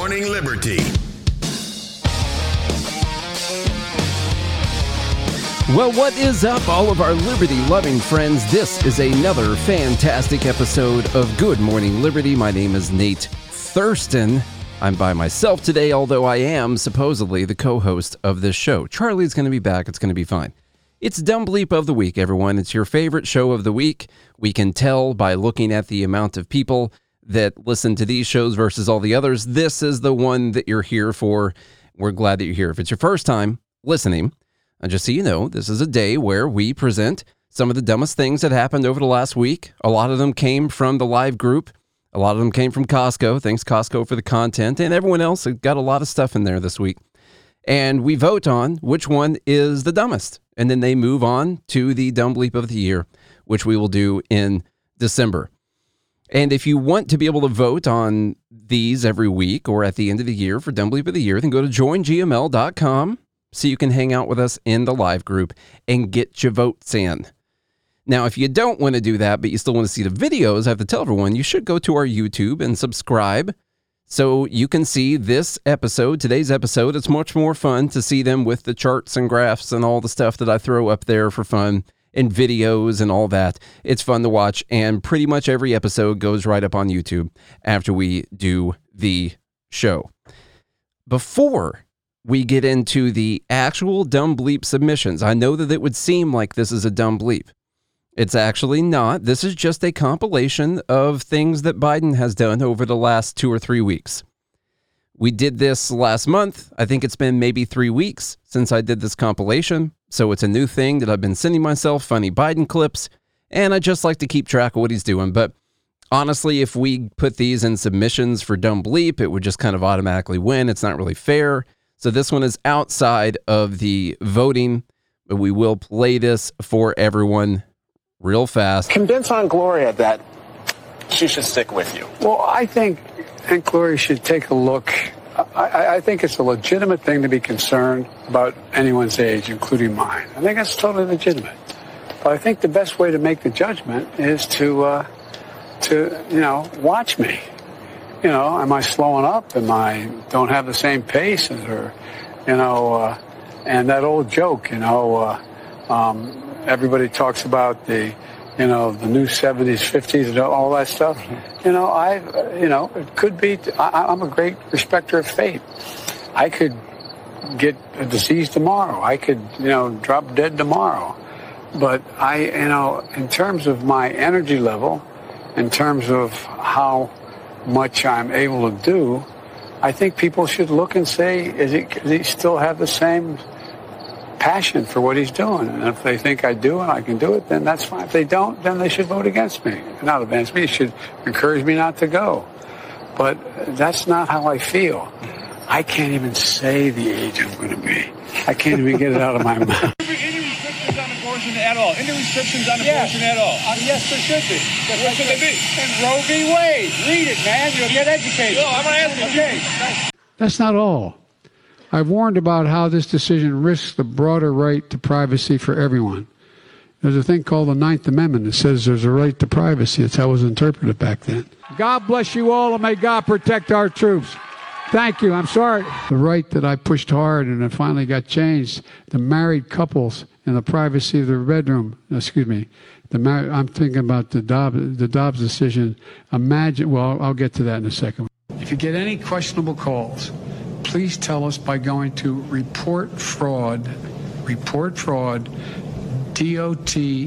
Morning Liberty. Well, what is up, all of our liberty loving friends? This is another fantastic episode of Good Morning Liberty. My name is Nate Thurston. I'm by myself today, although I am supposedly the co host of this show. Charlie's going to be back. It's going to be fine. It's Dumb Bleep of the Week, everyone. It's your favorite show of the week. We can tell by looking at the amount of people that listen to these shows versus all the others. This is the one that you're here for. We're glad that you're here. If it's your first time listening, and uh, just so you know, this is a day where we present some of the dumbest things that happened over the last week. A lot of them came from the live group. A lot of them came from Costco. Thanks, Costco, for the content. And everyone else got a lot of stuff in there this week. And we vote on which one is the dumbest. And then they move on to the dumb bleep of the year, which we will do in December. And if you want to be able to vote on these every week or at the end of the year for Dumb Bleep of the Year, then go to joingml.com so you can hang out with us in the live group and get your votes in. Now, if you don't want to do that, but you still want to see the videos, I have to tell everyone you should go to our YouTube and subscribe so you can see this episode, today's episode. It's much more fun to see them with the charts and graphs and all the stuff that I throw up there for fun and videos and all that. It's fun to watch, and pretty much every episode goes right up on YouTube after we do the show. Before we get into the actual dumb bleep submissions. I know that it would seem like this is a dumb bleep. It's actually not. This is just a compilation of things that Biden has done over the last two or three weeks. We did this last month. I think it's been maybe three weeks since I did this compilation. So it's a new thing that I've been sending myself funny Biden clips. And I just like to keep track of what he's doing. But honestly, if we put these in submissions for Dumb Bleep, it would just kind of automatically win. It's not really fair. So this one is outside of the voting, but we will play this for everyone real fast. Convince Aunt Gloria that she should stick with you. Well, I think Aunt Gloria should take a look. I, I, think it's a legitimate thing to be concerned about anyone's age, including mine. I think that's totally legitimate. But I think the best way to make the judgment is to, uh, to you know, watch me you know, am I slowing up? Am I don't have the same pace her? You know, uh, and that old joke, you know, uh, um, everybody talks about the, you know, the new 70s, 50s, and all that stuff. You know, I, you know, it could be. I, I'm a great respecter of fate. I could get a disease tomorrow. I could, you know, drop dead tomorrow. But I, you know, in terms of my energy level, in terms of how much I'm able to do, I think people should look and say, is he, does he still have the same passion for what he's doing? And if they think I do and I can do it, then that's fine. If they don't, then they should vote against me. Not against me, they should encourage me not to go. But that's not how I feel. I can't even say the age I'm going to be. I can't even get it out of my mouth Any restrictions on abortion at all? Any restrictions on abortion at all? Uh, yes, there should be. Yes, what should they be? And Roe v. Wade. Read it, man. You'll get educated. No, I'm going to ask you. Okay. That's not all. I've warned about how this decision risks the broader right to privacy for everyone. There's a thing called the Ninth Amendment that says there's a right to privacy. It's how it was interpreted back then. God bless you all, and may God protect our troops. Thank you. I'm sorry. The right that I pushed hard and it finally got changed. The married couples in the privacy of their bedroom. Excuse me. The mar- I'm thinking about the Dobbs, the Dobbs decision. Imagine. Well, I'll get to that in a second. If you get any questionable calls, please tell us by going to report fraud, report fraud, dotftc.gov.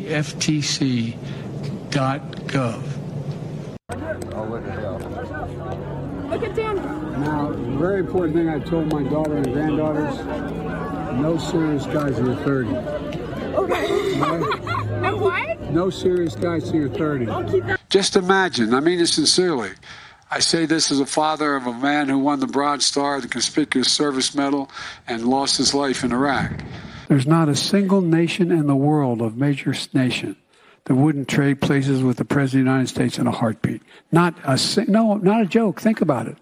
Look at Dan. Now, very important thing I told my daughter and granddaughters no serious guys in your 30s. Okay. no what? No serious guys in your 30s. Just imagine, I mean it sincerely. I say this as a father of a man who won the Bronze Star, the Conspicuous Service Medal, and lost his life in Iraq. There's not a single nation in the world of major nation that wouldn't trade places with the President of the United States in a heartbeat. Not a no, not a joke. Think about it.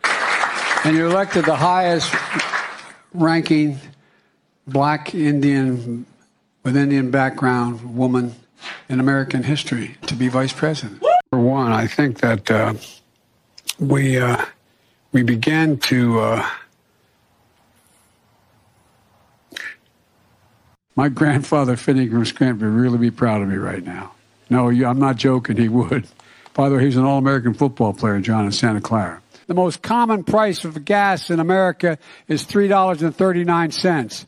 And you're elected the highest ranking black Indian with Indian background woman in American history to be vice president. For one, I think that uh, we uh, we began to. Uh, my grandfather, Finney Scranton, would really be proud of me right now. No, I'm not joking. He would. By the way, he's an All American football player, John, in Santa Clara. The most common price of gas in America is $3.39,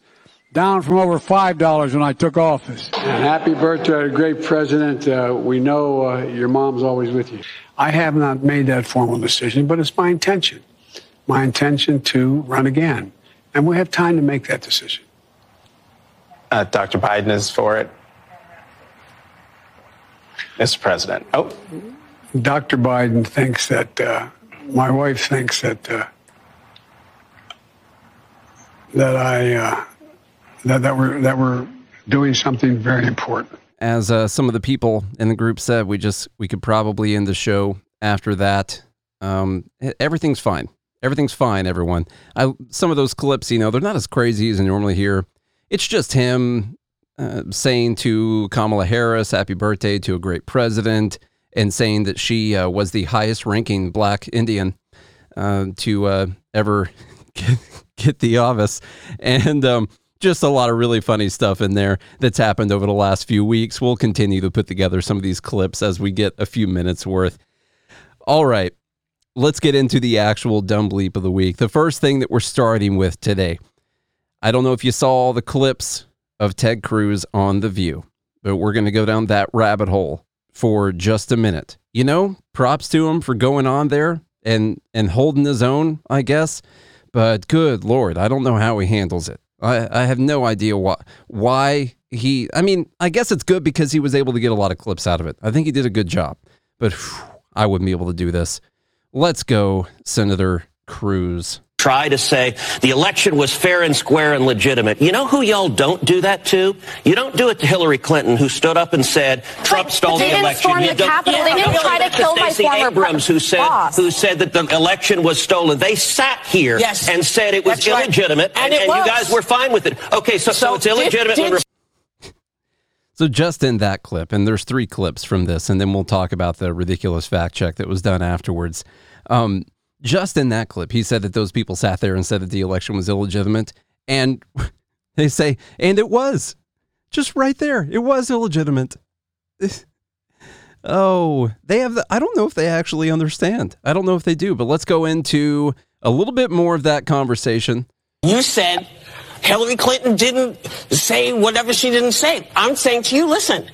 down from over $5 when I took office. And happy birthday, great president. Uh, we know uh, your mom's always with you. I have not made that formal decision, but it's my intention. My intention to run again. And we have time to make that decision. Uh, Dr. Biden is for it. Mr. President. Oh. Dr. Biden thinks that, uh, my wife thinks that, uh, that I, uh, that, that we're, that we're doing something very important. As uh, some of the people in the group said, we just, we could probably end the show after that. Um, everything's fine. Everything's fine, everyone. I, some of those clips, you know, they're not as crazy as I normally hear. It's just him uh, saying to Kamala Harris, happy birthday to a great president and saying that she uh, was the highest ranking black Indian uh, to uh, ever get, get, the office. And um, just a lot of really funny stuff in there that's happened over the last few weeks. We'll continue to put together some of these clips as we get a few minutes worth. All right, let's get into the actual dumb bleep of the week. The first thing that we're starting with today. I don't know if you saw all the clips of Ted Cruz on The View, but we're going to go down that rabbit hole for just a minute. You know, props to him for going on there and and holding his own, I guess. But good lord, I don't know how he handles it. I, I have no idea why why he. I mean, I guess it's good because he was able to get a lot of clips out of it. I think he did a good job. But whew, I wouldn't be able to do this. Let's go, Senator Cruz try to say the election was fair and square and legitimate. You know who y'all don't do that to? You don't do it to Hillary Clinton, who stood up and said Trump but, stole the election. Storm the Capitol. Yeah, they didn't try to kill my former Abrams, who said boss. who said that the election was stolen. They sat here yes. and said it was illegitimate, right. and, and, and you guys were fine with it. Okay, so, so, so it's illegitimate. Did, did, so just in that clip, and there's three clips from this, and then we'll talk about the ridiculous fact check that was done afterwards. Um, just in that clip, he said that those people sat there and said that the election was illegitimate. And they say, and it was. Just right there. It was illegitimate. oh, they have the, I don't know if they actually understand. I don't know if they do, but let's go into a little bit more of that conversation. You said Hillary Clinton didn't say whatever she didn't say. I'm saying to you, listen,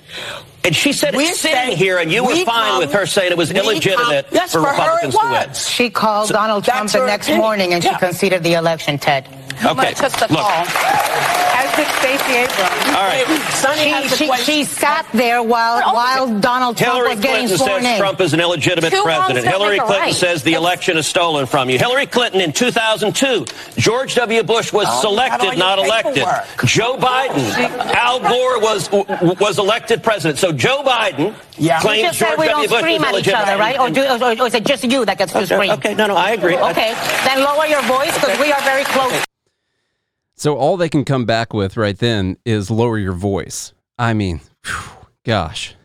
and she said we're it's sitting here, and you were fine come, with her saying it was illegitimate come, yes, for, for Republicans her to win. She called So- Donald Trump the next opinion. morning and Yeah. she conceded the election, Ted. Okay, took the look, call. As did Stacey Abrams. All right. Sunny She, has she, she sat there while, while Donald Trump Hillary was getting Clinton sworn says in. Trump is an illegitimate Two president. Hillary Clinton right. says the election is stolen from you. Hillary Clinton in 2002, George W. Bush was Oh, you got all selected, your not elected. Joe Biden, Al Gore was was elected president. So Joe Biden Yeah. You claims just said George we W. don't Bush scream was at each illegitimate. other, right? Or, do, or, or is it just you that gets to scream? Okay, no, no, I agree. Okay, then lower your voice because we are very close. So all they can come back with right then is lower your voice. I mean, phew, gosh.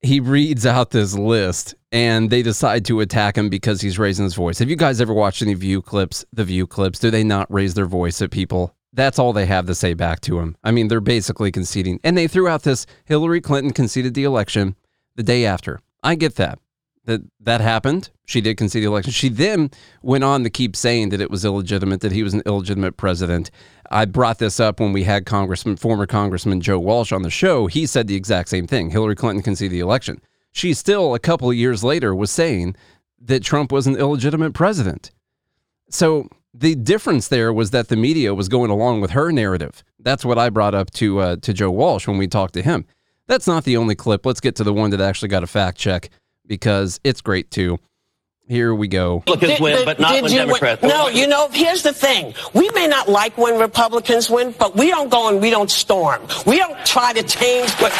He reads out this list and they decide to attack him because he's raising his voice. Have you guys ever watched any view clips? The view clips, do they not raise their voice at people? That's all they have to say back to him. I mean, they're basically conceding. And they threw out this Hillary Clinton conceded the election the day after. I get that. That that happened. She did concede the election. She then went on to keep saying that it was illegitimate, that he was an illegitimate president. I brought this up when we had Congressman, former Congressman Joe Walsh on the show. He said the exact same thing. Hillary Clinton conceded the election. She still, a couple of years later, was saying that Trump was an illegitimate president. So the difference there was that the media was going along with her narrative. That's what I brought up to uh, to Joe Walsh when we talked to him. That's not the only clip. Let's get to the one that actually got a fact check because it's great too. Here we go. Republicans win, but not when Democrats. win? No, you know, here's the thing. We may not like when Republicans win, but we don't go and we don't storm. We don't try to change. But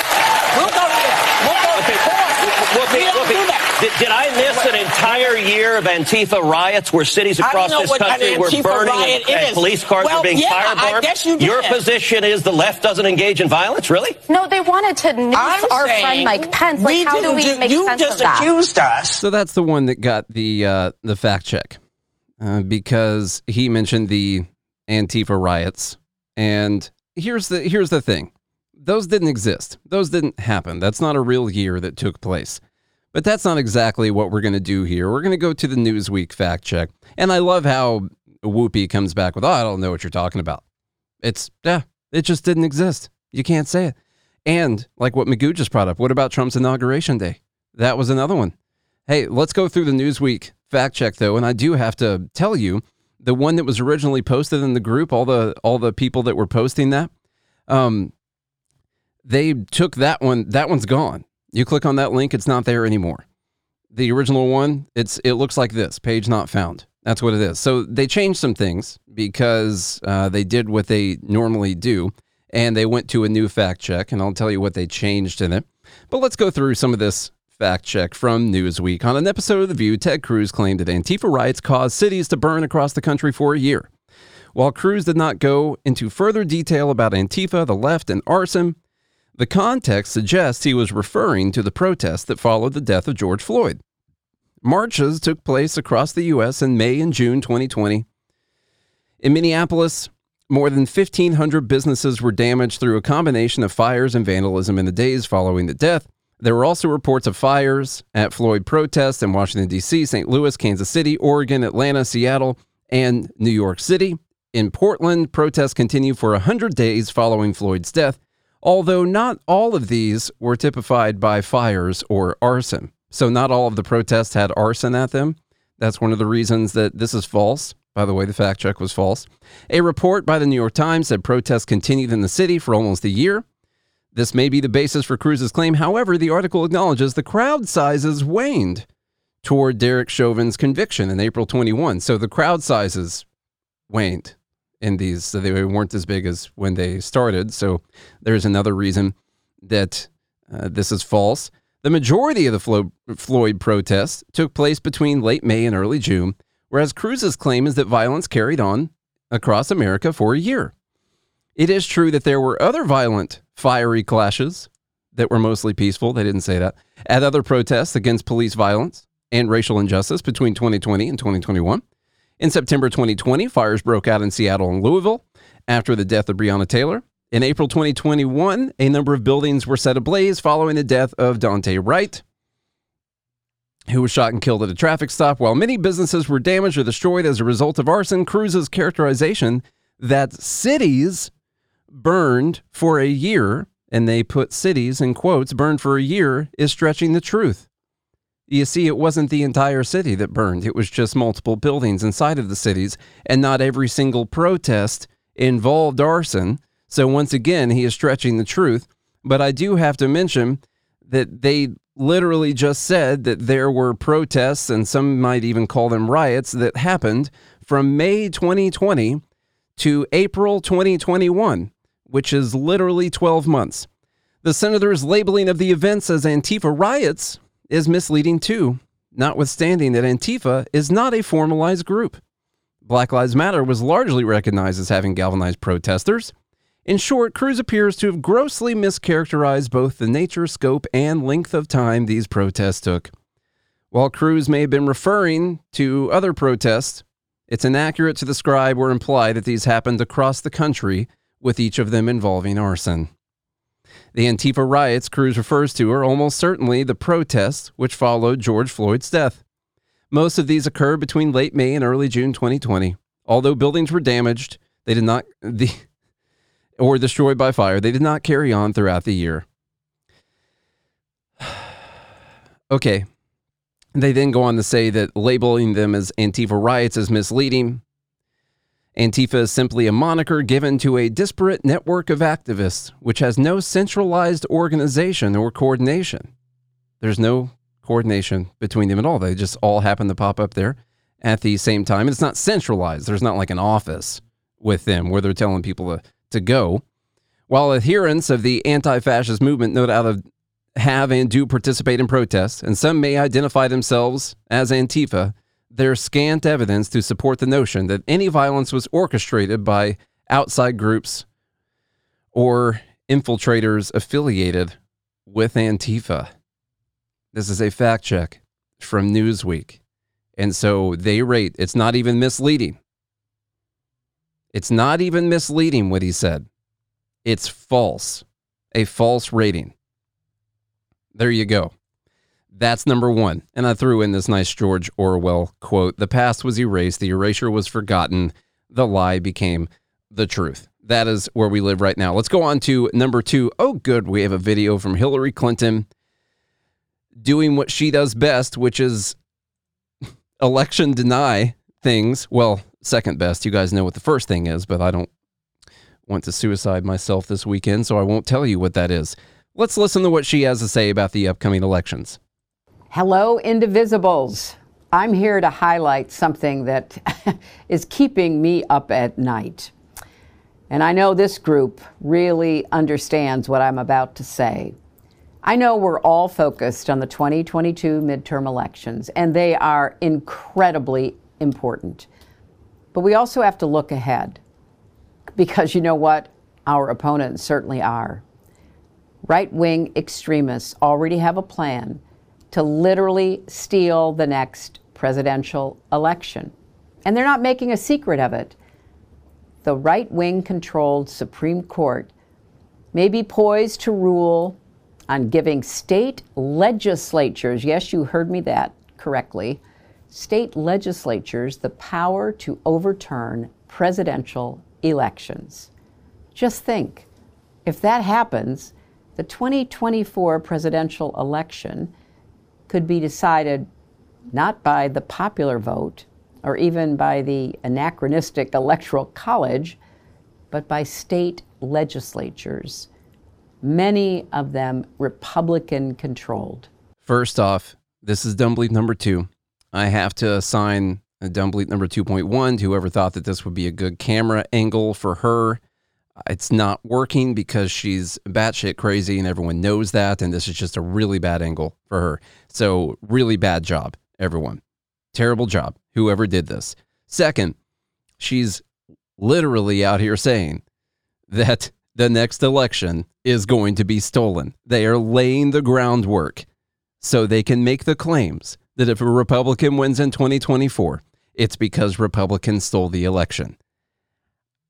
we'll go to the, we'll go Okay, to court. Whoopi, we don't do that. Did, did I miss an entire year of Antifa riots where cities across this country were burning riot and, and police cars Well, were being yeah, I firebombed? guess you did. Your position is the left doesn't engage in violence, really? No, they wanted to nuke I'm our friend Mike Pence. Like, how do we do- make you sense just of that? accused us. So that's the one that got the uh, the fact check uh, because he mentioned the Antifa riots, and here's the here's the thing: those didn't exist. Those didn't happen. That's not a real year that took place. But that's not exactly what we're going to do here. We're going to go to the Newsweek fact check, and I love how Whoopi comes back with, "Oh, I don't know what you're talking about." It's yeah, it just didn't exist. You can't say it. And like what Magoo just brought up, what about Trump's inauguration day? That was another one. Hey, let's go through the Newsweek fact check though, and I do have to tell you, the one that was originally posted in the group, all the all the people that were posting that, um, they took that one. That one's gone. You click on that link, it's not there anymore. The original one, it's it looks like this: page not found. That's what it is. So they changed some things because uh, they did what they normally do, and they went to a new fact check, and I'll tell you what they changed in it. But let's go through some of this fact check from Newsweek. On an episode of The View, Ted Cruz claimed that Antifa riots caused cities to burn across the country for a year. While Cruz did not go into further detail about Antifa, the left, and arson, the context suggests he was referring to the protests that followed the death of George Floyd. Marches took place across the U.S. in May and June 2020. In Minneapolis, more than 1,500 businesses were damaged through a combination of fires and vandalism in the days following the death. There were also reports of fires at Floyd protests in Washington, D.C., St. Louis, Kansas City, Oregon, Atlanta, Seattle, and New York City. In Portland, protests continued for 100 days following Floyd's death, although not all of these were typified by fires or arson. So, not all of the protests had arson at them. That's one of the reasons that this is false. By the way, the fact check was false. A report by the New York Times said protests continued in the city for almost a year. This may be the basis for Cruz's claim. However, the article acknowledges the crowd sizes waned toward Derek Chauvin's conviction in April 21. So the crowd sizes waned in these, so they weren't as big as when they started. So there's another reason that uh, this is false. The majority of the Flo- Floyd protests took place between late May and early June, whereas Cruz's claim is that violence carried on across America for a year. It is true that there were other violent, fiery clashes that were mostly peaceful. They didn't say that. At other protests against police violence and racial injustice between 2020 and 2021. In September 2020, fires broke out in Seattle and Louisville after the death of Breonna Taylor. In April 2021, a number of buildings were set ablaze following the death of Daunte Wright, who was shot and killed at a traffic stop. While many businesses were damaged or destroyed as a result of arson, Cruz's characterization that cities burned for a year, and they put cities in quotes, burned for a year, is stretching the truth. You see, it wasn't the entire city that burned, it was just multiple buildings inside of the cities, and not every single protest involved arson. So, once again, he is stretching the truth. But I do have to mention that they literally just said that there were protests, and some might even call them riots, that happened from May 2020 to April 2021 which is literally 12 months. The senator's labeling of the events as Antifa riots is misleading too, notwithstanding that Antifa is not a formalized group. Black Lives Matter was largely recognized as having galvanized protesters. In short, Cruz appears to have grossly mischaracterized both the nature, scope, and length of time these protests took. While Cruz may have been referring to other protests, it's inaccurate to describe or imply that these happened across the country with each of them involving arson. The Antifa riots Cruz refers to are almost certainly the protests which followed George Floyd's death. Most of these occurred between late May and early June 2020. Although buildings were damaged, they did not the or destroyed by fire, they did not carry on throughout the year. okay. They then go on to say that labeling them as Antifa riots is misleading Antifa is simply a moniker given to a disparate network of activists, which has no centralized organization or coordination. There's no coordination between them at all. They just all happen to pop up there at the same time. It's not centralized. There's not like an office with them where they're telling people to, to go. While adherents of the anti fascist movement no doubt have and do participate in protests, and some may identify themselves as Antifa, there's scant evidence to support the notion that any violence was orchestrated by outside groups or infiltrators affiliated with Antifa. This is a fact check from Newsweek. And so they rate, it's not even misleading. It's not even misleading what he said. It's false, a false rating. There you go. That's number one. And I threw in this nice George Orwell quote The past was erased, the erasure was forgotten, the lie became the truth. That is where we live right now. Let's go on to number two. Oh, good. We have a video from Hillary Clinton doing what she does best, which is election deny things. Well, second best. You guys know what the first thing is, but I don't want to suicide myself this weekend, so I won't tell you what that is. Let's listen to what she has to say about the upcoming elections. Hello, Indivisibles. I'm here to highlight something that is keeping me up at night. And I know this group really understands what I'm about to say. I know we're all focused on the 2022 midterm elections, and they are incredibly important. But we also have to look ahead because you know what? Our opponents certainly are. Right wing extremists already have a plan to literally steal the next presidential election. And they're not making a secret of it. The right wing controlled Supreme Court may be poised to rule on giving state legislatures, yes, you heard me that correctly, state legislatures the power to overturn presidential elections. Just think if that happens, the 2024 presidential election could be decided not by the popular vote or even by the anachronistic electoral college, but by state legislatures, many of them Republican controlled. First off, this is dumb number two. I have to assign dumb number 2.1 to whoever thought that this would be a good camera angle for her. It's not working because she's batshit crazy and everyone knows that. And this is just a really bad angle for her. So, really bad job, everyone. Terrible job, whoever did this. Second, she's literally out here saying that the next election is going to be stolen. They are laying the groundwork so they can make the claims that if a Republican wins in 2024, it's because Republicans stole the election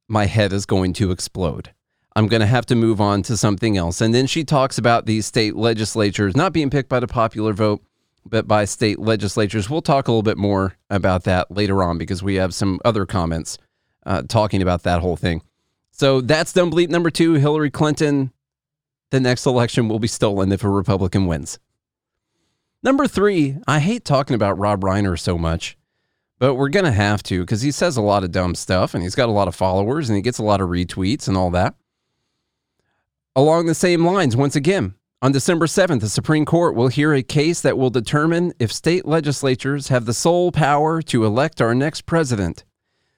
my head is going to explode. I'm going to have to move on to something else. And then she talks about these state legislatures not being picked by the popular vote, but by state legislatures. We'll talk a little bit more about that later on because we have some other comments uh, talking about that whole thing. So that's dumb bleep number two. Hillary Clinton, the next election will be stolen if a Republican wins. Number three, I hate talking about Rob Reiner so much but we're going to have to because he says a lot of dumb stuff and he's got a lot of followers and he gets a lot of retweets and all that. Along the same lines, once again, on December 7th, the Supreme Court will hear a case that will determine if state legislatures have the sole power to elect our next president.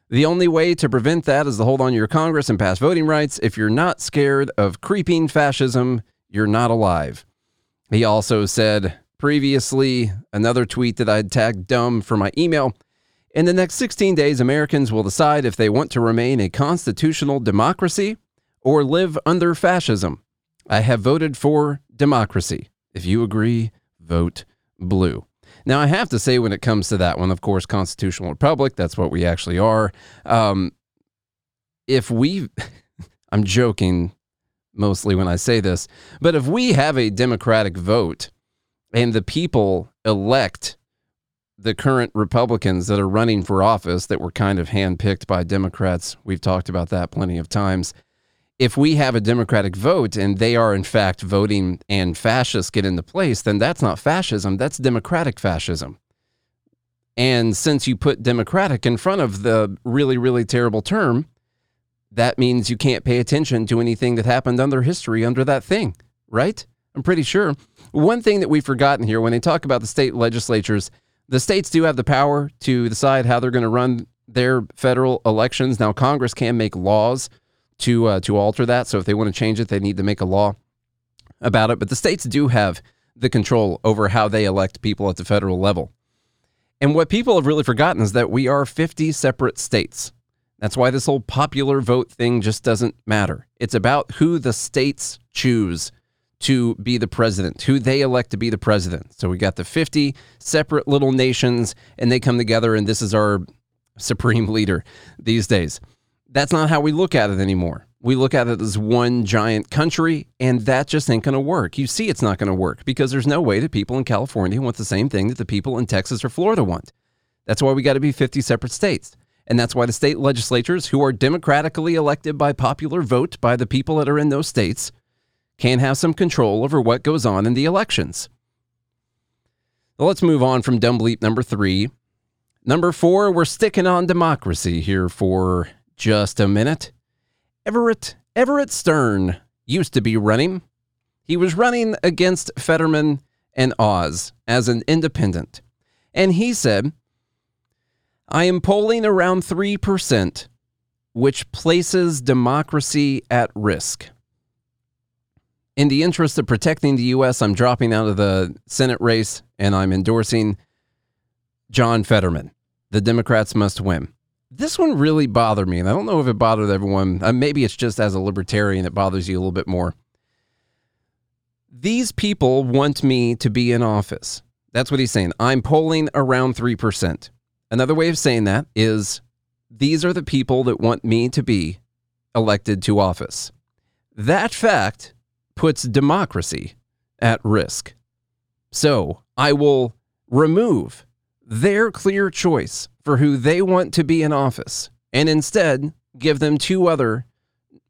The only way to prevent that is to hold on to your Congress and pass voting rights. If you're not scared of creeping fascism, you're not alive. He also said previously, another tweet that I'd tagged dumb for my email in the next 16 days, Americans will decide if they want to remain a constitutional democracy or live under fascism. I have voted for democracy. If you agree, vote blue. Now, I have to say, when it comes to that one, of course, constitutional republic, that's what we actually are. Um, if we, I'm joking mostly when I say this, but if we have a democratic vote and the people elect the current Republicans that are running for office that were kind of handpicked by Democrats, we've talked about that plenty of times. If we have a Democratic vote and they are in fact voting and fascists get into place, then that's not fascism, that's democratic fascism. And since you put democratic in front of the really, really terrible term, that means you can't pay attention to anything that happened under history under that thing, right? I'm pretty sure. One thing that we've forgotten here when they talk about the state legislatures, the states do have the power to decide how they're going to run their federal elections. Now, Congress can make laws to uh, to alter that. So if they want to change it, they need to make a law about it. But the states do have the control over how they elect people at the federal level. And what people have really forgotten is that we are 50 separate states. That's why this whole popular vote thing just doesn't matter. It's about who the states choose to be the president, who they elect to be the president. So we got the 50 separate little nations, and they come together, and this is our supreme leader these days. That's not how we look at it anymore. We look at it as one giant country, and that just ain't going to work. You see, it's not going to work because there's no way that people in California want the same thing that the people in Texas or Florida want. That's why we got to be 50 separate states. And that's why the state legislatures, who are democratically elected by popular vote by the people that are in those states, can have some control over what goes on in the elections. Well, let's move on from dumb bleep number three. Number four, we're sticking on democracy here for just a minute. Everett Everett Stern used to be running. He was running against Fetterman and Oz as an independent. And he said, I am polling around 3%, which places democracy at risk. In the interest of protecting the U.S., I'm dropping out of the Senate race and I'm endorsing John Fetterman. The Democrats must win. This one really bothered me, and I don't know if it bothered everyone. Uh, maybe it's just as a libertarian, it bothers you a little bit more. These people want me to be in office. That's what he's saying. I'm polling around 3%. Another way of saying that is these are the people that want me to be elected to office. That fact puts democracy at risk. So I will remove their clear choice for who they want to be in office and instead give them two other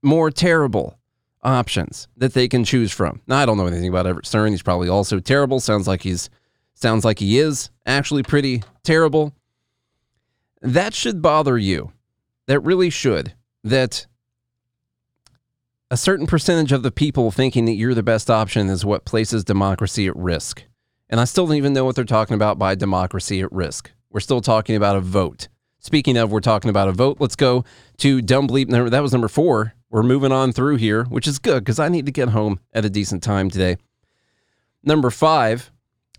more terrible options that they can choose from. Now, I don't know anything about Everett Stern. He's probably also terrible. Sounds like he's sounds like he is actually pretty terrible. That should bother you. That really should. That a certain percentage of the people thinking that you're the best option is what places democracy at risk. And I still don't even know what they're talking about by democracy at risk. We're still talking about a vote. Speaking of, we're talking about a vote. Let's go to dumb bleep. Number, that was number four. We're moving on through here, which is good because I need to get home at a decent time today. Number five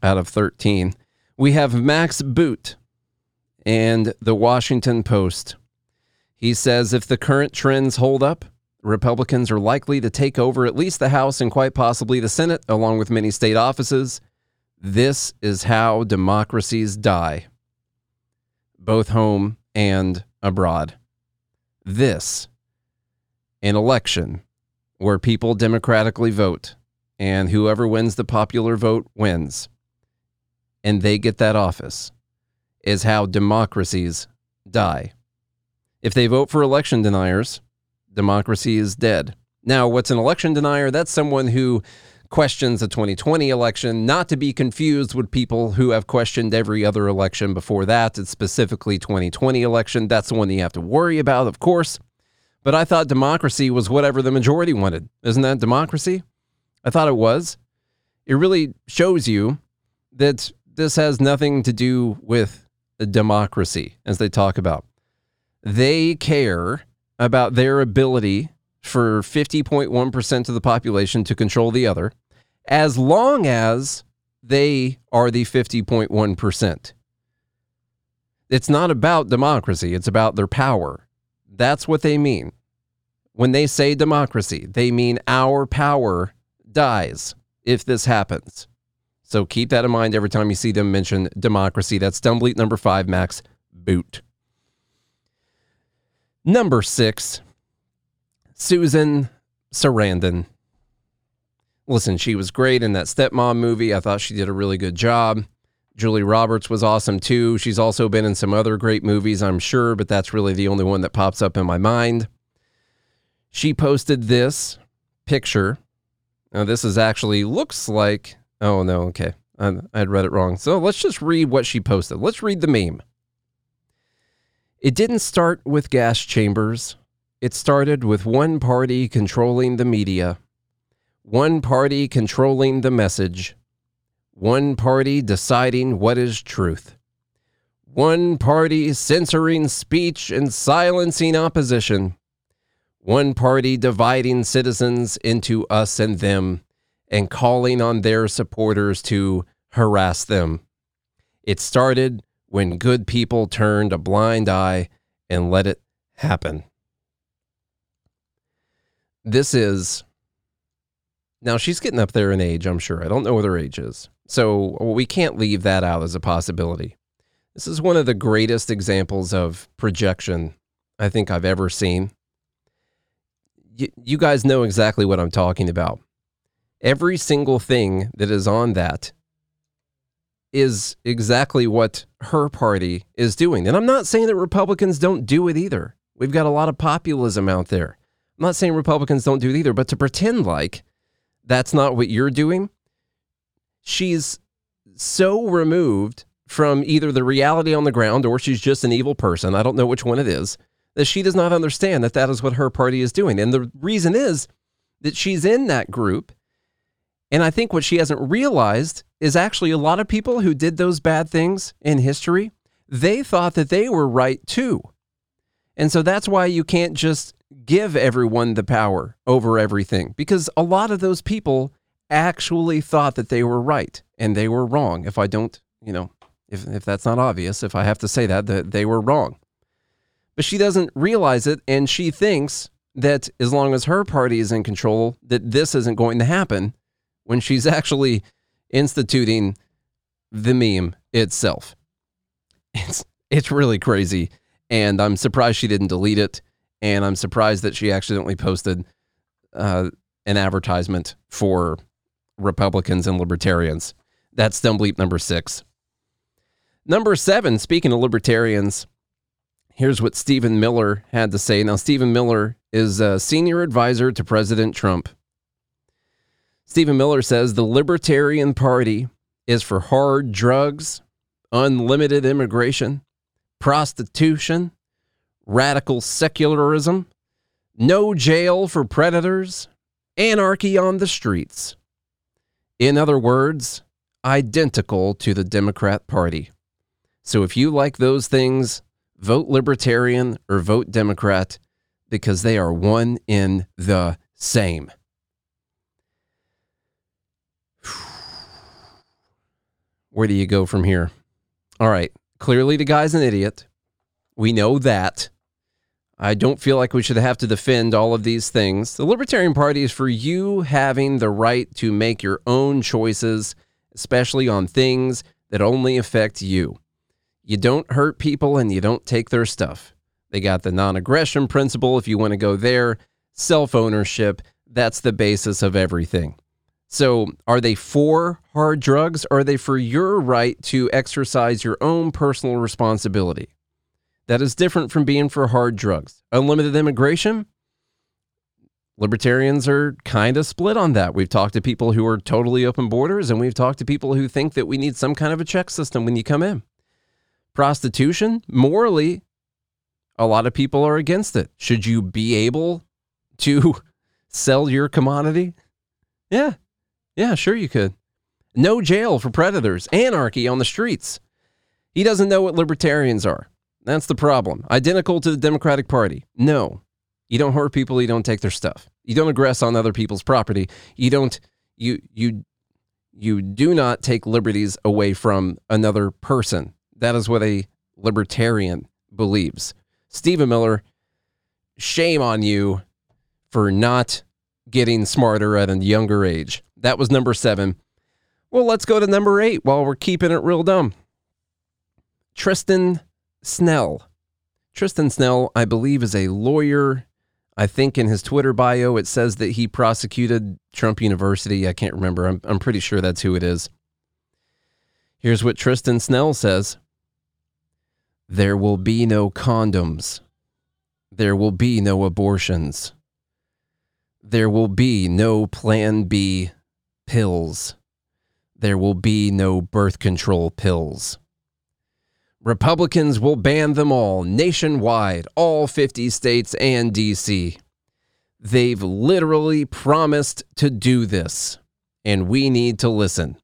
out of 13, we have Max Boot and the Washington Post. He says if the current trends hold up, Republicans are likely to take over at least the House and quite possibly the Senate, along with many state offices. This is how democracies die, both home and abroad. This, an election where people democratically vote, and whoever wins the popular vote wins, and they get that office is how democracies die. If they vote for election deniers, democracy is dead. Now, what's an election denier? That's someone who questions the 2020 election, not to be confused with people who have questioned every other election before that. It's specifically 2020 election. That's the one you have to worry about, of course. But I thought democracy was whatever the majority wanted. Isn't that democracy? I thought it was. It really shows you that this has nothing to do with democracy, as they talk about. They care about their ability for 50.1% of the population to control the other, as long as they are the 50.1%. It's not about democracy, it's about their power. That's what they mean. When they say democracy, they mean our power dies if this happens. So keep that in mind every time you see them mention democracy. That's Dumb Bleep number five, Max Boot. Number six, Susan Sarandon. Listen, she was great in that stepmom movie. I thought she did a really good job. Julia Roberts was awesome too. She's also been in some other great movies, I'm sure, but that's really the only one that pops up in my mind. She posted this picture. Now, this is actually looks like Oh, no. Okay. I, I had read it wrong. So let's just read what she posted. Let's read the meme. It didn't start with gas chambers. It started with one party controlling the media, one party controlling the message, one party deciding what is truth, one party censoring speech and silencing opposition, one party dividing citizens into us and them and calling on their supporters to harass them. It started when good people turned a blind eye and let it happen. This is Now, she's getting up there in age, I'm sure. I don't know what her age is. So we can't leave that out as a possibility. This is one of the greatest examples of projection I think I've ever seen. You, you guys know exactly what I'm talking about. Every single thing that is on that is exactly what her party is doing. And I'm not saying that Republicans don't do it either. We've got a lot of populism out there. I'm not saying Republicans don't do it either, but to pretend like that's not what you're doing, she's so removed from either the reality on the ground or she's just an evil person. I don't know which one it is. That she does not understand that that is what her party is doing. And the reason is that she's in that group. And I think what she hasn't realized is actually a lot of people who did those bad things in history, they thought that they were right too. And so that's why you can't just give everyone the power over everything because a lot of those people actually thought that they were right and they were wrong. If I don't, you know, if, if that's not obvious, if I have to say that, that they were wrong. But she doesn't realize it and she thinks that as long as her party is in control, that this isn't going to happen when she's actually instituting the meme itself. It's it's really crazy. And I'm surprised she didn't delete it. And I'm surprised that she accidentally posted uh, an advertisement for Republicans and libertarians. That's Dumb Bleep number six. Number seven, speaking of libertarians, here's what Stephen Miller had to say. Now, Stephen Miller is a senior advisor to President Trump. Stephen Miller says the Libertarian Party is for hard drugs, unlimited immigration, prostitution, radical secularism, no jail for predators, anarchy on the streets. In other words, identical to the Democrat Party. So if you like those things, vote Libertarian or vote Democrat because they are one in the same. Where do you go from here? All right. Clearly, the guy's an idiot. We know that. I don't feel like we should have to defend all of these things. The Libertarian Party is for you having the right to make your own choices, especially on things that only affect you. You don't hurt people and you don't take their stuff. They got the non aggression principle, if you want to go there, self ownership. That's the basis of everything. So, are they for hard drugs? Or are they for your right to exercise your own personal responsibility? That is different from being for hard drugs. Unlimited immigration? Libertarians are kind of split on that. We've talked to people who are totally open borders, and we've talked to people who think that we need some kind of a check system when you come in. Prostitution, morally, a lot of people are against it. Should you be able to sell your commodity? Yeah. Yeah, sure you could. No jail for predators, anarchy on the streets. He doesn't know what libertarians are. That's the problem. Identical to the Democratic Party. No. You don't hurt people, you don't take their stuff. You don't aggress on other people's property. You don't you you you do not take liberties away from another person. That is what a libertarian believes. Stephen Miller, shame on you for not getting smarter at a younger age. That was number seven. Well, let's go to number eight while we're keeping it real dumb. Tristan Snell. Tristan Snell, I believe, is a lawyer. I think in his Twitter bio it says that he prosecuted Trump University. I can't remember. I'm, I'm pretty sure that's who it is. Here's what Tristan Snell says There will be no condoms. There will be no abortions. There will be no Plan B pills. There will be no birth control pills. Republicans will ban them all nationwide, all 50 states and DC. They've literally promised to do this, and we need to listen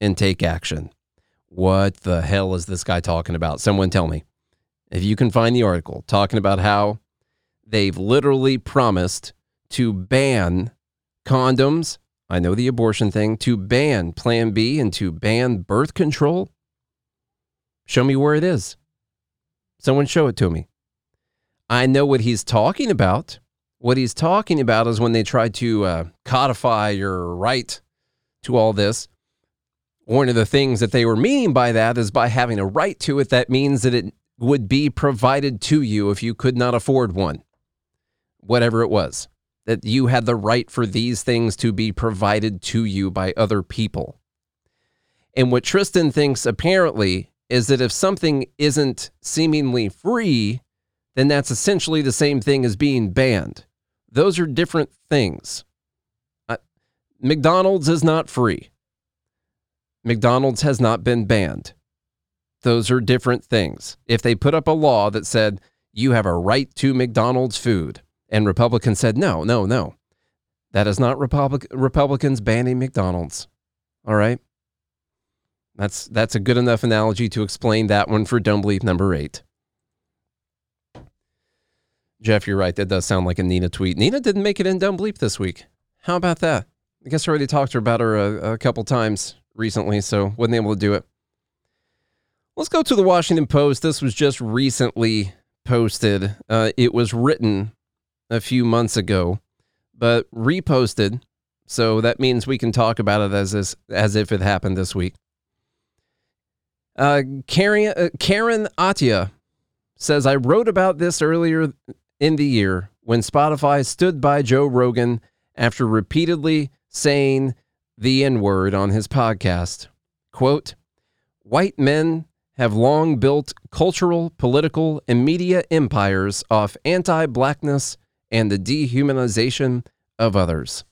and take action. What the hell is this guy talking about? Someone tell me. If you can find the article talking about how they've literally promised to ban condoms, I know the abortion thing, to ban Plan B and to ban birth control. Show me where it is. Someone show it to me. I know what he's talking about What he's talking about is when they tried to uh, codify your right to all this. One of the things that they were meaning by that is by having a right to it, that means that it would be provided to you if you could not afford one, whatever it was, that you had the right for these things to be provided to you by other people. And what Tristan thinks apparently is that if something isn't seemingly free, then that's essentially the same thing as being banned. Those are different things. Uh, McDonald's is not free. McDonald's has not been banned. Those are different things. If they put up a law that said you have a right to McDonald's food, and Republicans said no, no, no, that is not Republic- Republicans banning McDonald's. All right. That's that's a good enough analogy to explain that one for Dumb Bleep number eight. Jeff, you're right. That does sound like a Nina tweet. Nina didn't make it in Dumb Bleep this week. How about that? I guess I already talked to her about her a, a couple times recently, so wasn't able to do it. Let's go to the Washington Post. This was just recently posted. Uh, it was written a few months ago, but reposted. So that means we can talk about it as as, if it happened this week. Uh, Karen, uh, Karen Attiah says, I wrote about this earlier in the year when Spotify stood by Joe Rogan after repeatedly saying the N word on his podcast. Quote, White men have long built cultural, political, and media empires off anti blackness and the dehumanization of others.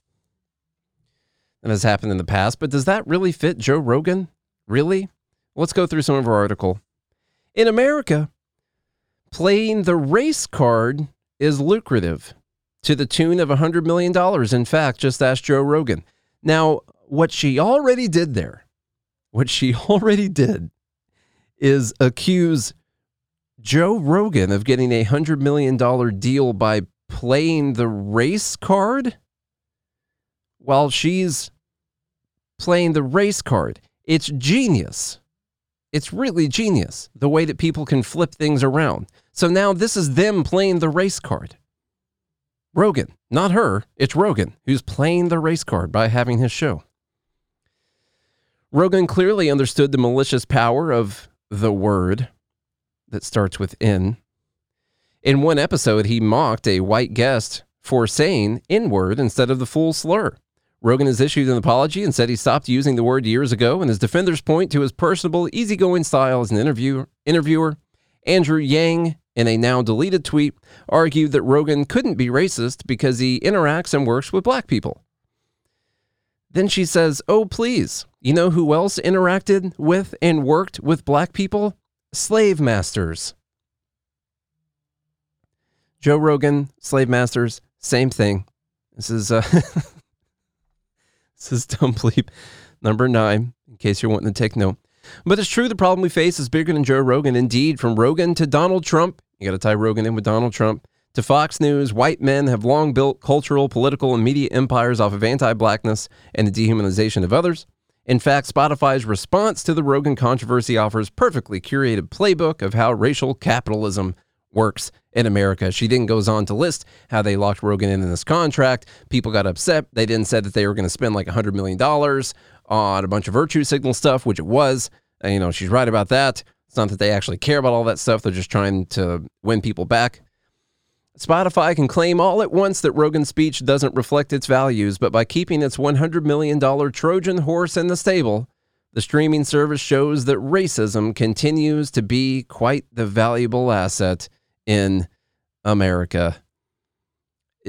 That has happened in the past, but does that really fit Joe Rogan? Really? Let's go through some of our article. In America, playing the race card is lucrative to the tune of $100 million. In fact, just ask Joe Rogan. Now, what she already did there, what she already did is accuse Joe Rogan of getting a $100 million deal by playing the race card while she's playing the race card. It's genius. It's really genius the way that people can flip things around. So now this is them playing the race card. Rogan, not her, it's Rogan who's playing the race card by having his show. Rogan clearly understood the malicious power of the word that starts with N. In one episode, he mocked a white guest for saying N word instead of the full slur. Rogan has issued an apology and said he stopped using the word years ago, and his defenders point to his personable, easygoing style as an interviewer. interviewer. Andrew Yang, in a now deleted tweet, argued that Rogan couldn't be racist because he interacts and works with black people. Then she says, Oh, please, you know who else interacted with and worked with black people? Slave masters. Joe Rogan, slave masters, same thing. This is uh, this is Dumb Bleep number nine, in case you're wanting to take note. But it's true the problem we face is bigger than Joe Rogan. Indeed, from Rogan to Donald Trump, you got to tie Rogan in with Donald Trump, to Fox News, white men have long built cultural, political, and media empires off of anti blackness and the dehumanization of others. In fact, Spotify's response to the Rogan controversy offers perfectly curated playbook of how racial capitalism works in America. She then goes on to list how they locked Rogan in in this contract. People got upset. They didn't said that they were going to spend like $100 million on a bunch of virtue signal stuff, which it was. And, you know, she's right about that. It's not that they actually care about all that stuff. They're just trying to win people back. Spotify can claim all at once that Rogan's speech doesn't reflect its values, but by keeping its $100 million Trojan horse in the stable, the streaming service shows that racism continues to be quite the valuable asset in America.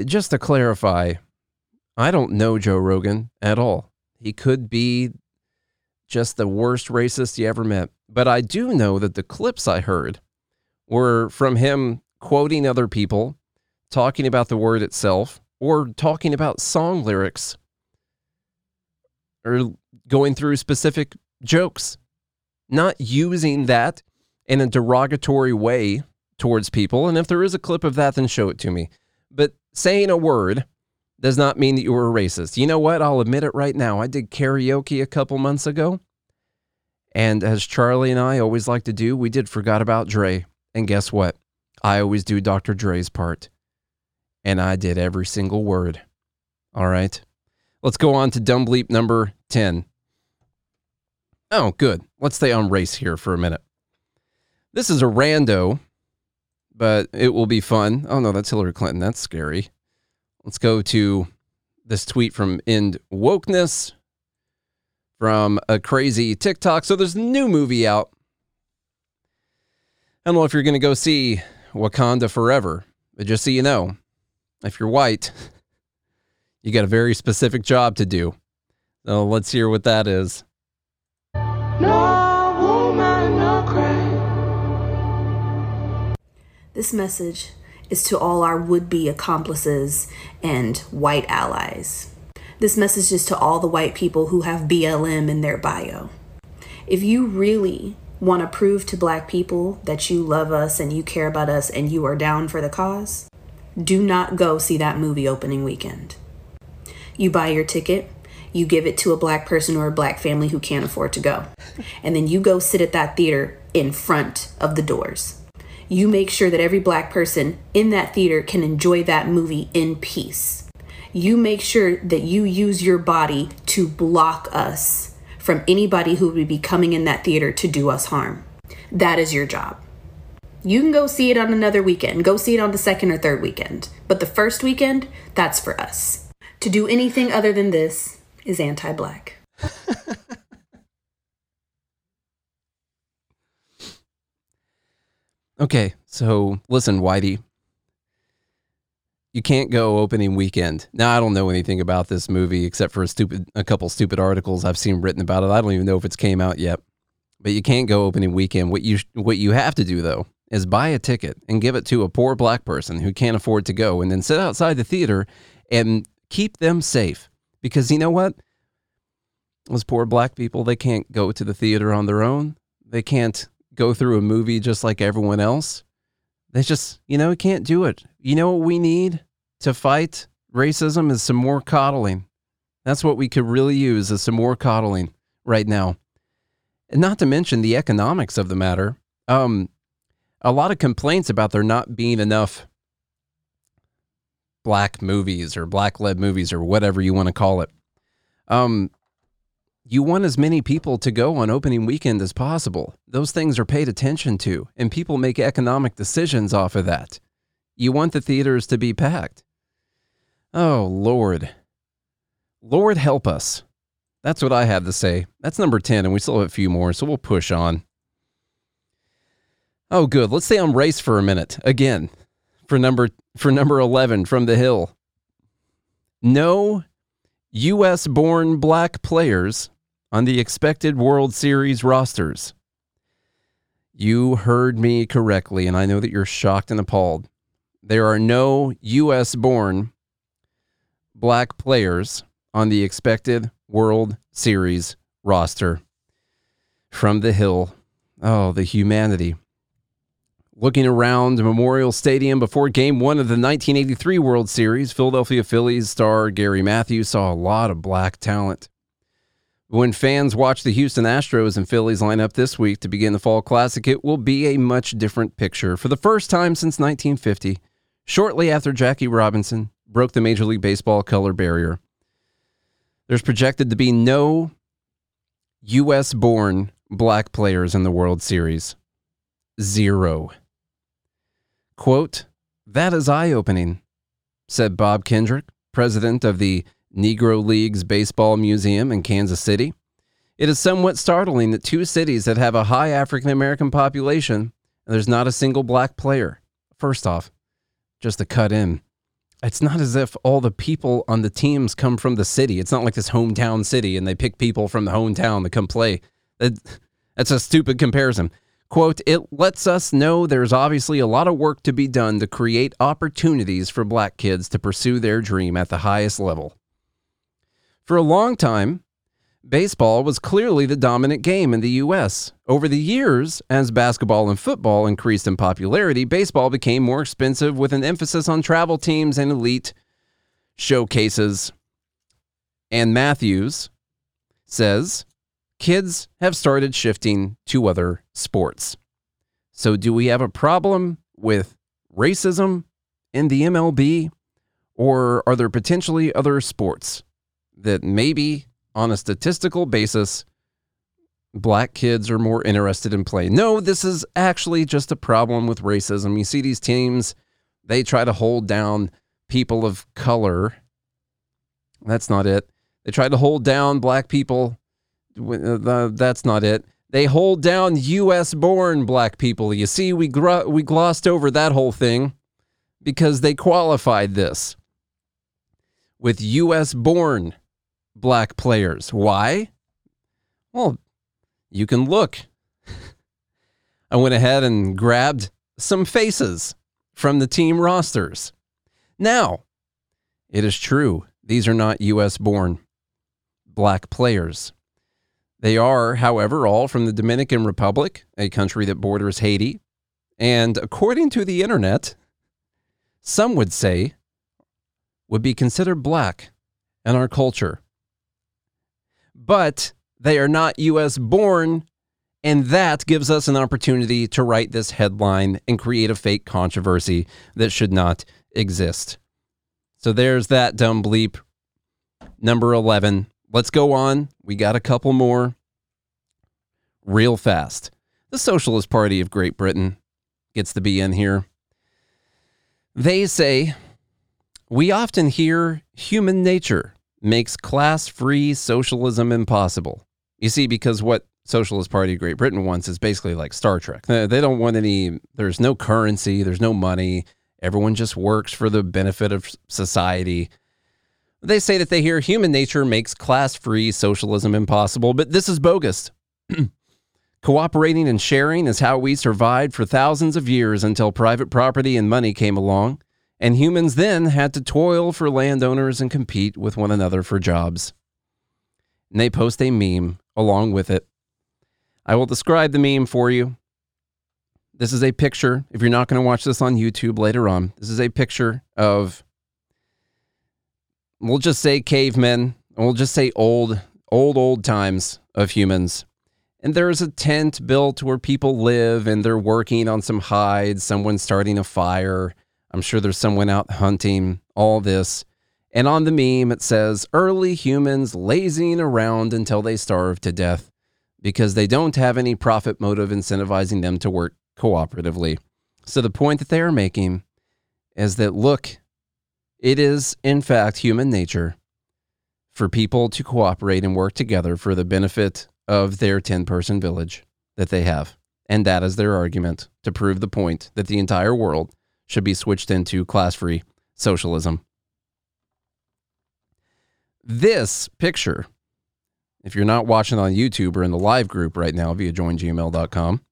Just to clarify, I don't know Joe Rogan at all. He could be just the worst racist you ever met. But I do know that the clips I heard were from him quoting other people, talking about the word itself, or talking about song lyrics, or going through specific jokes, not using that in a derogatory way towards people. And if there is a clip of that, then show it to me. But saying a word does not mean that you were a racist. You know what? I'll admit it right now. I did karaoke a couple months ago. And as Charlie and I always like to do, we did Forgot About Dre. And guess what? I always do Dr. Dre's part. and I did every single word. All right. Let's go on to dumb bleep number 10. Oh, good. Let's stay on race here for a minute. This is a rando, but it will be fun. Oh, no, that's Hillary Clinton. That's scary. Let's go to this tweet from End Wokeness from a crazy TikTok. So there's a new movie out. I don't know if you're going to go see Wakanda Forever, but just so you know, if you're white, you got a very specific job to do. So let's hear what that is. This message is to all our would be accomplices and white allies. This message is to all the white people who have BLM in their bio. If you really want to prove to black people that you love us and you care about us and you are down for the cause, do not go see that movie opening weekend. You buy your ticket, you give it to a black person or a black family who can't afford to go. And then you go sit at that theater in front of the doors. You make sure that every black person in that theater can enjoy that movie in peace. You make sure that you use your body to block us from anybody who would be coming in that theater to do us harm. That is your job. You can go see it on another weekend, go see it on the second or third weekend. But the first weekend, that's for us. To do anything other than this is anti black. Okay, so listen, Whitey. You can't go opening weekend. Now I don't know anything about this movie except for a stupid a couple stupid articles I've seen written about it. I don't even know if it's came out yet. But you can't go opening weekend. What you what you have to do though is buy a ticket and give it to a poor black person who can't afford to go and then sit outside the theater and keep them safe. Because you know what? Those poor black people, they can't go to the theater on their own. They can't go through a movie just like everyone else. They just, you know, can't do it. You know what we need to fight racism is some more coddling. That's what we could really use is some more coddling right now. And not to mention the economics of the matter. Um, a lot of complaints about there not being enough black movies or black led movies or whatever you want to call it. Um, you want as many people to go on opening weekend as possible. Those things are paid attention to, and people make economic decisions off of that. You want the theaters to be packed. Oh, Lord. Lord help us. That's what I have to say. That's number 10, and we still have a few more, so we'll push on. Oh, good. Let's stay on race for a minute. Again, for number for number 11 from the Hill. No U.S. born black players on the expected World Series rosters. You heard me correctly, and I know that you're shocked and appalled. There are no U.S. born black players on the expected World Series roster. From the Hill. Oh, the humanity. Looking around Memorial Stadium before game one of the 1983 World Series, Philadelphia Phillies star Gary Matthews saw a lot of black talent. When fans watch the Houston Astros and Phillies line up this week to begin the Fall Classic, it will be a much different picture. For the first time since 1950, shortly after Jackie Robinson broke the Major League Baseball color barrier, there's projected to be no U.S. born black players in the World Series. Zero. Quote, that is eye opening, said Bob Kendrick, president of the Negro Leagues Baseball Museum in Kansas City. It is somewhat startling that two cities that have a high African American population, and there's not a single black player. First off, just to cut in, it's not as if all the people on the teams come from the city. It's not like this hometown city and they pick people from the hometown to come play. That's a stupid comparison. Quote, it lets us know there's obviously a lot of work to be done to create opportunities for black kids to pursue their dream at the highest level. For a long time, baseball was clearly the dominant game in the U.S. Over the years, as basketball and football increased in popularity, baseball became more expensive with an emphasis on travel teams and elite showcases. And Matthews says kids have started shifting to other sports. So, do we have a problem with racism in the MLB? Or are there potentially other sports that maybe on a statistical basis, black kids are more interested in playing? No, this is actually just a problem with racism. You see these teams, they try to hold down people of color. That's not it. They try to hold down black people. Uh, that's not it. They hold down U.S. born black people. You see, we, we glossed over that whole thing because they qualified this with U.S. born black players. Why? Well, you can look. I went ahead and grabbed some faces from the team rosters. Now, it is true, these are not U.S. born black players. They are, however, all from the Dominican Republic, a country that borders Haiti. And according to the internet, some would say would be considered black in our culture. But they are not U.S. born, and that gives us an opportunity to write this headline and create a fake controversy that should not exist. So there's that dumb bleep. Number 11. Let's go on. We got a couple more real fast. The Socialist Party of Great Britain gets to be in here. They say, We often hear human nature makes class free socialism impossible. You see, because what Socialist Party of Great Britain wants is basically like Star Trek. They don't want any, there's no currency, there's no money. Everyone just works for the benefit of society. They say that they hear human nature makes class free socialism impossible, but this is bogus. Cooperating and sharing is how we survived for thousands of years until private property and money came along, and humans then had to toil for landowners and compete with one another for jobs. And they post a meme along with it. I will describe the meme for you. This is a picture. If you're not going to watch this on YouTube later on, this is a picture of we'll just say cavemen, we'll just say old, old, old times of humans. And there's a tent built where people live and they're working on some hides, someone's starting a fire. I'm sure there's someone out hunting, all this. And on the meme, it says early humans lazying around until they starve to death because they don't have any profit motive incentivizing them to work cooperatively. So the point that they are making is that look, it is, in fact, human nature for people to cooperate and work together for the benefit of their 10 person village that they have. And that is their argument to prove the point that the entire world should be switched into class free socialism. This picture, if you're not watching on YouTube or in the live group right now via joingml.com,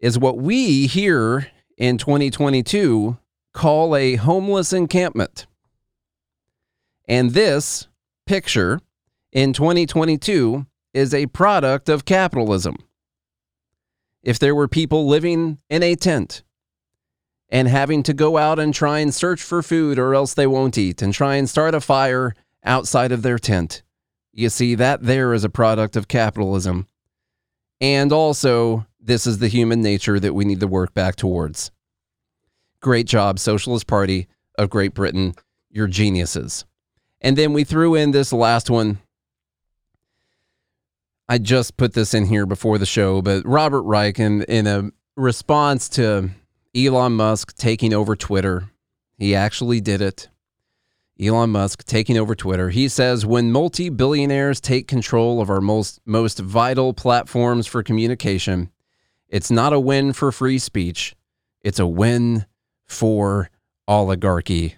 is what we here in 2022 call a homeless encampment. And this picture in 2022 is a product of capitalism. If there were people living in a tent and having to go out and try and search for food or else they won't eat and try and start a fire outside of their tent, you see, that there is a product of capitalism. And also, this is the human nature that we need to work back towards. Great job, Socialist Party of Great Britain. You're geniuses. And then we threw in this last one. I just put this in here before the show, but Robert Reich, in, in a response to Elon Musk taking over Twitter, he actually did it. Elon Musk taking over Twitter. He says when multi billionaires take control of our most, most vital platforms for communication, it's not a win for free speech, it's a win for oligarchy.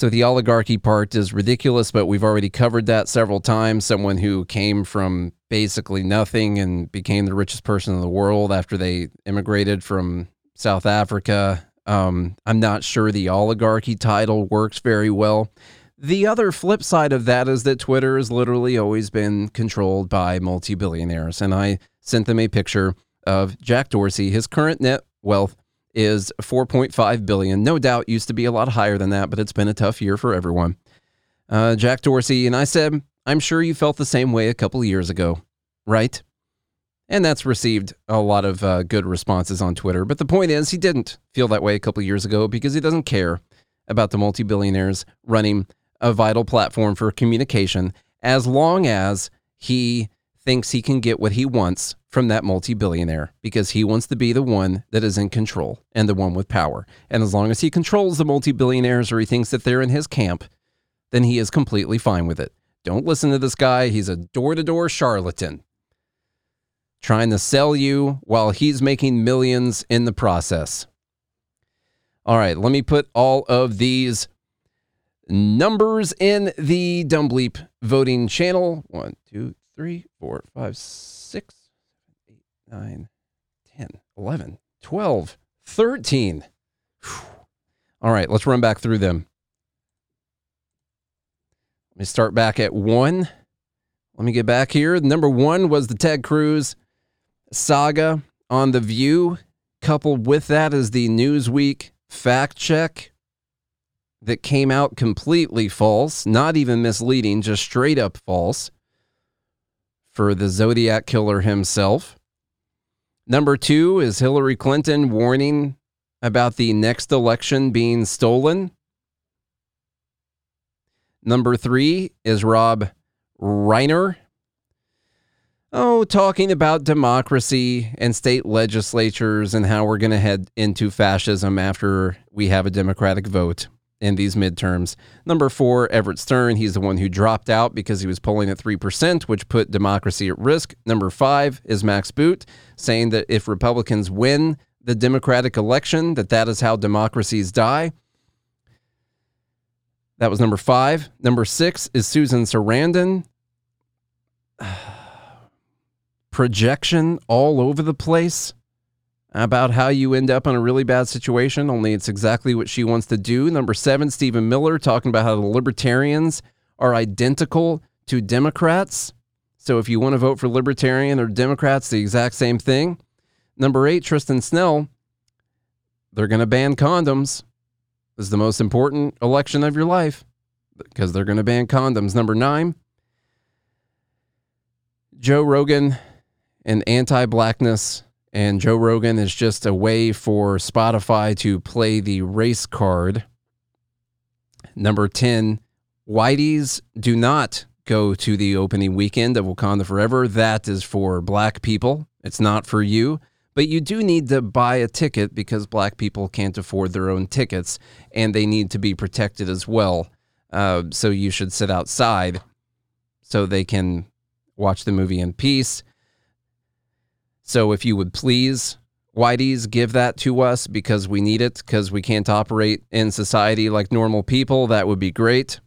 So the oligarchy part is ridiculous, but we've already covered that several times. Someone who came from basically nothing and became the richest person in the world after they immigrated from South Africa. Um, I'm not sure the oligarchy title works very well. The other flip side of that is that Twitter has literally always been controlled by multi billionaires. And I sent them a picture of Jack Dorsey. His current net wealth is 4.5 billion. No doubt used to be a lot higher than that, but it's been a tough year for everyone. Uh, Jack Dorsey and I said, I'm sure you felt the same way a couple years ago, right? And that's received a lot of uh, good responses on Twitter. But the point is, he didn't feel that way a couple years ago because he doesn't care about the multi billionaires running a vital platform for communication as long as he thinks he can get what he wants from that multi billionaire because he wants to be the one that is in control and the one with power. And as long as he controls the multi billionaires or he thinks that they're in his camp, then he is completely fine with it. Don't listen to this guy. He's a door to door charlatan trying to sell you while he's making millions in the process. All right, let me put all of these numbers in the Dumb voting channel. One, two, three, four, five, six, eight, nine, 10, 11, 12, 13. Whew. All right, let's run back through them. Let me start back at one. Let me get back here. Number one was the Ted Cruz saga on The View. Coupled with that is the Newsweek fact check that came out completely false, not even misleading, just straight up false for the Zodiac killer himself. Number two is Hillary Clinton warning about the next election being stolen. Number three is Rob Reiner. Oh, talking about democracy and state legislatures and how we're going to head into fascism after we have a Democratic vote in these midterms. Number four, Everett Stern. He's the one who dropped out because he was polling at 3%, which put democracy at risk. Number five is Max Boot saying that if Republicans win the Democratic election, that that is how democracies die. That was number five. Number six is Susan Sarandon. Projection all over the place about how you end up in a really bad situation, only it's exactly what she wants to do. Number seven, Stephen Miller talking about how the libertarians are identical to Democrats. So if you want to vote for libertarian or Democrats, the exact same thing. Number eight, Tristan Snell, they're going to ban condoms. This is the most important election of your life because they're going to ban condoms. Number nine, Joe Rogan and anti blackness and Joe Rogan is just a way for Spotify to play the race card. Number 10, Whiteys do not go to the opening weekend of Wakanda Forever. That is for black people. It's not for you. But you do need to buy a ticket because black people can't afford their own tickets and they need to be protected as well. Uh, so you should sit outside so they can watch the movie in peace. So if you would please, Whiteys, give that to us because we need it because we can't operate in society like normal people. That would be great.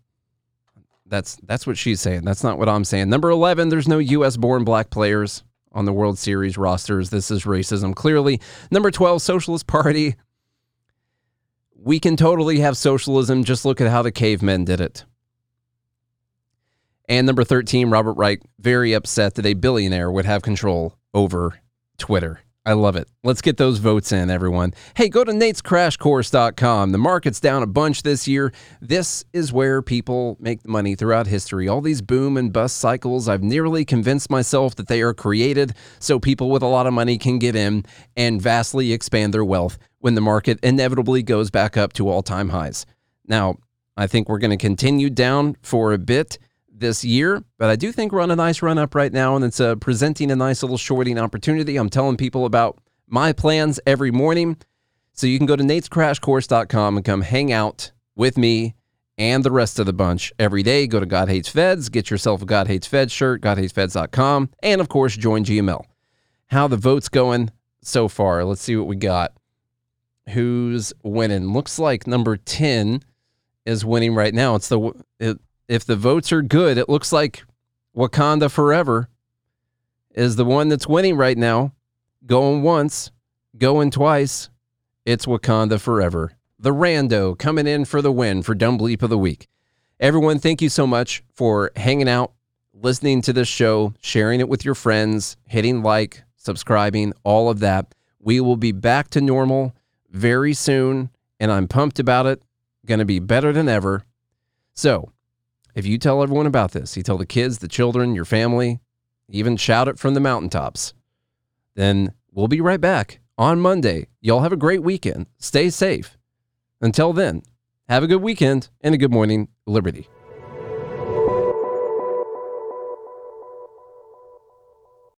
That's that's what she's saying. That's not what I'm saying. Number 11, there's no US born black players on the World Series rosters. This is racism clearly. Number 12, Socialist Party. We can totally have socialism. Just look at how the cavemen did it. And number 13, Robert Reich, very upset that a billionaire would have control over Twitter. I love it. Let's get those votes in, everyone. Hey, go to natescrashcourse.com. The market's down a bunch this year. This is where people make money throughout history. All these boom and bust cycles, I've nearly convinced myself that they are created so people with a lot of money can get in and vastly expand their wealth when the market inevitably goes back up to all time highs. Now, I think we're going to continue down for a bit this year, but I do think we're on a nice run up right now, and it's uh, presenting a nice little shorting opportunity. I'm telling people about my plans every morning. So you can go to natescrashcourse.com and come hang out with me and the rest of the bunch every day. Go to God Hates Feds, get yourself a God Hates Feds shirt, godhatesfeds.com, and of course, join GML. How the vote's going so far. Let's see what we got. Who's winning? Looks like number 10 is winning right now. It's the it, if the votes are good, it looks like Wakanda Forever is the one that's winning right now. Going once, going twice. It's Wakanda Forever. The Rando coming in for the win for Dumb Bleep of the Week. Everyone, thank you so much for hanging out, listening to this show, sharing it with your friends, hitting like, subscribing, all of that. We will be back to normal very soon, and I'm pumped about it. Going to be better than ever. So, if you tell everyone about this, you tell the kids, the children, your family, even shout it from the mountaintops. then we'll be right back on Monday. Y'all have a great weekend. Stay safe. Until then, have a good weekend and a good morning, Liberty.